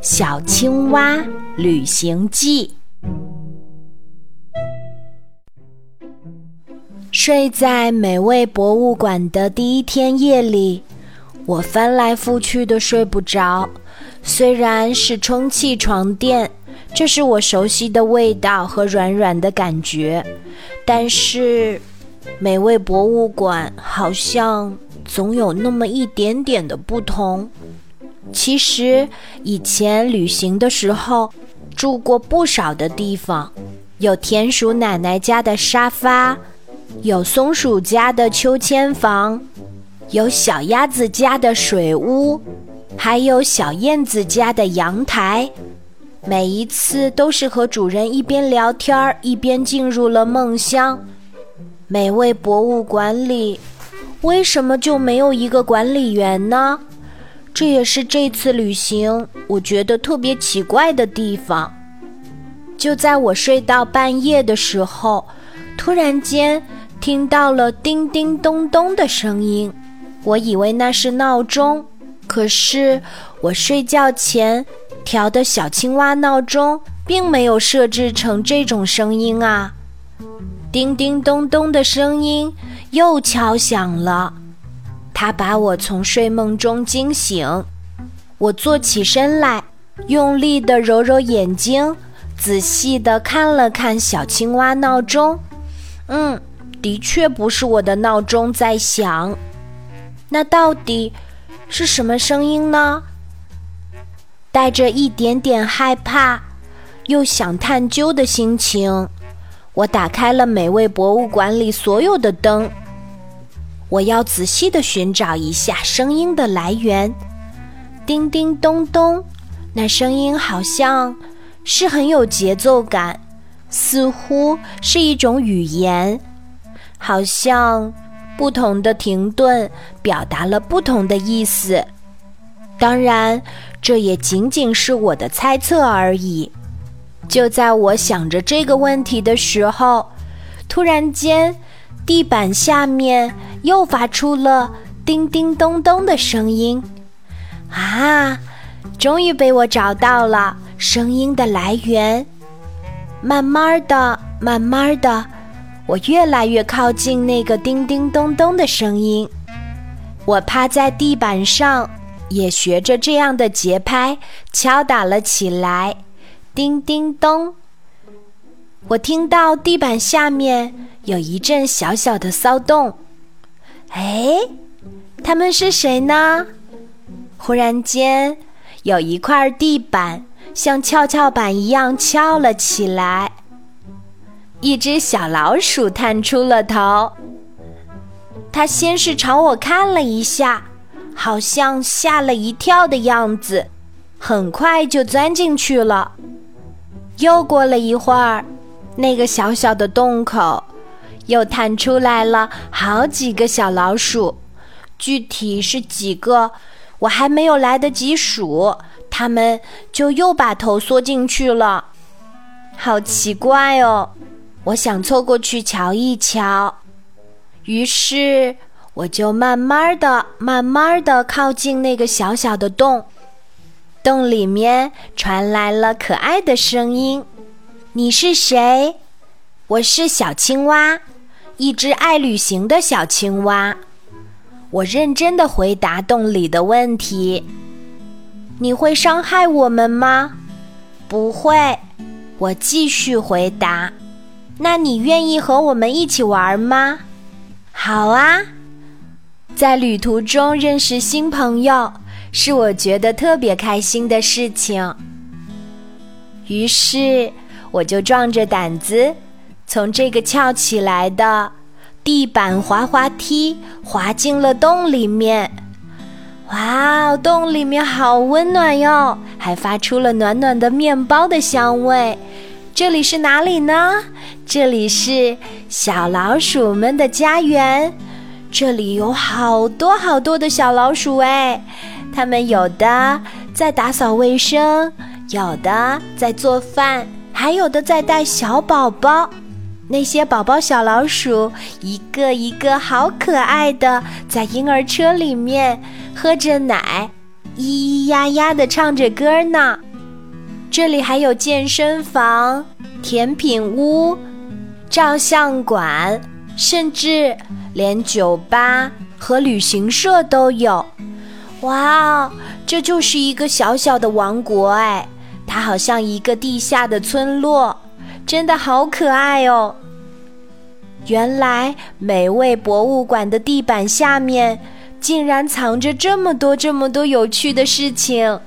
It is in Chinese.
小青蛙旅行记。睡在美味博物馆的第一天夜里，我翻来覆去的睡不着。虽然是充气床垫，这是我熟悉的味道和软软的感觉，但是美味博物馆好像总有那么一点点的不同。其实以前旅行的时候住过不少的地方，有田鼠奶奶家的沙发，有松鼠家的秋千房，有小鸭子家的水屋，还有小燕子家的阳台。每一次都是和主人一边聊天一边进入了梦乡。美味博物馆里，为什么就没有一个管理员呢？这也是这次旅行我觉得特别奇怪的地方。就在我睡到半夜的时候，突然间听到了叮叮咚咚的声音，我以为那是闹钟，可是我睡觉前调的小青蛙闹钟并没有设置成这种声音啊！叮叮咚咚的声音又敲响了。他把我从睡梦中惊醒，我坐起身来，用力地揉揉眼睛，仔细地看了看小青蛙闹钟。嗯，的确不是我的闹钟在响。那到底是什么声音呢？带着一点点害怕，又想探究的心情，我打开了美味博物馆里所有的灯。我要仔细的寻找一下声音的来源。叮叮咚咚，那声音好像是很有节奏感，似乎是一种语言，好像不同的停顿表达了不同的意思。当然，这也仅仅是我的猜测而已。就在我想着这个问题的时候，突然间，地板下面。又发出了叮叮咚咚的声音，啊！终于被我找到了声音的来源。慢慢的，慢慢的，我越来越靠近那个叮叮咚咚的声音。我趴在地板上，也学着这样的节拍敲打了起来，叮叮咚。我听到地板下面有一阵小小的骚动。哎，他们是谁呢？忽然间，有一块地板像跷跷板一样翘了起来，一只小老鼠探出了头。它先是朝我看了一下，好像吓了一跳的样子，很快就钻进去了。又过了一会儿，那个小小的洞口。又探出来了好几个小老鼠，具体是几个，我还没有来得及数，它们就又把头缩进去了，好奇怪哦！我想凑过去瞧一瞧，于是我就慢慢的、慢慢的靠近那个小小的洞，洞里面传来了可爱的声音：“你是谁？我是小青蛙。”一只爱旅行的小青蛙，我认真的回答洞里的问题。你会伤害我们吗？不会，我继续回答。那你愿意和我们一起玩吗？好啊，在旅途中认识新朋友是我觉得特别开心的事情。于是我就壮着胆子。从这个翘起来的地板滑滑梯滑进了洞里面，哇，洞里面好温暖哟，还发出了暖暖的面包的香味。这里是哪里呢？这里是小老鼠们的家园，这里有好多好多的小老鼠哎，它们有的在打扫卫生，有的在做饭，还有的在带小宝宝。那些宝宝小老鼠一个一个好可爱的，在婴儿车里面喝着奶，咿咿呀呀的唱着歌呢。这里还有健身房、甜品屋、照相馆，甚至连酒吧和旅行社都有。哇哦，这就是一个小小的王国哎！它好像一个地下的村落，真的好可爱哦。原来美味博物馆的地板下面，竟然藏着这么多这么多有趣的事情。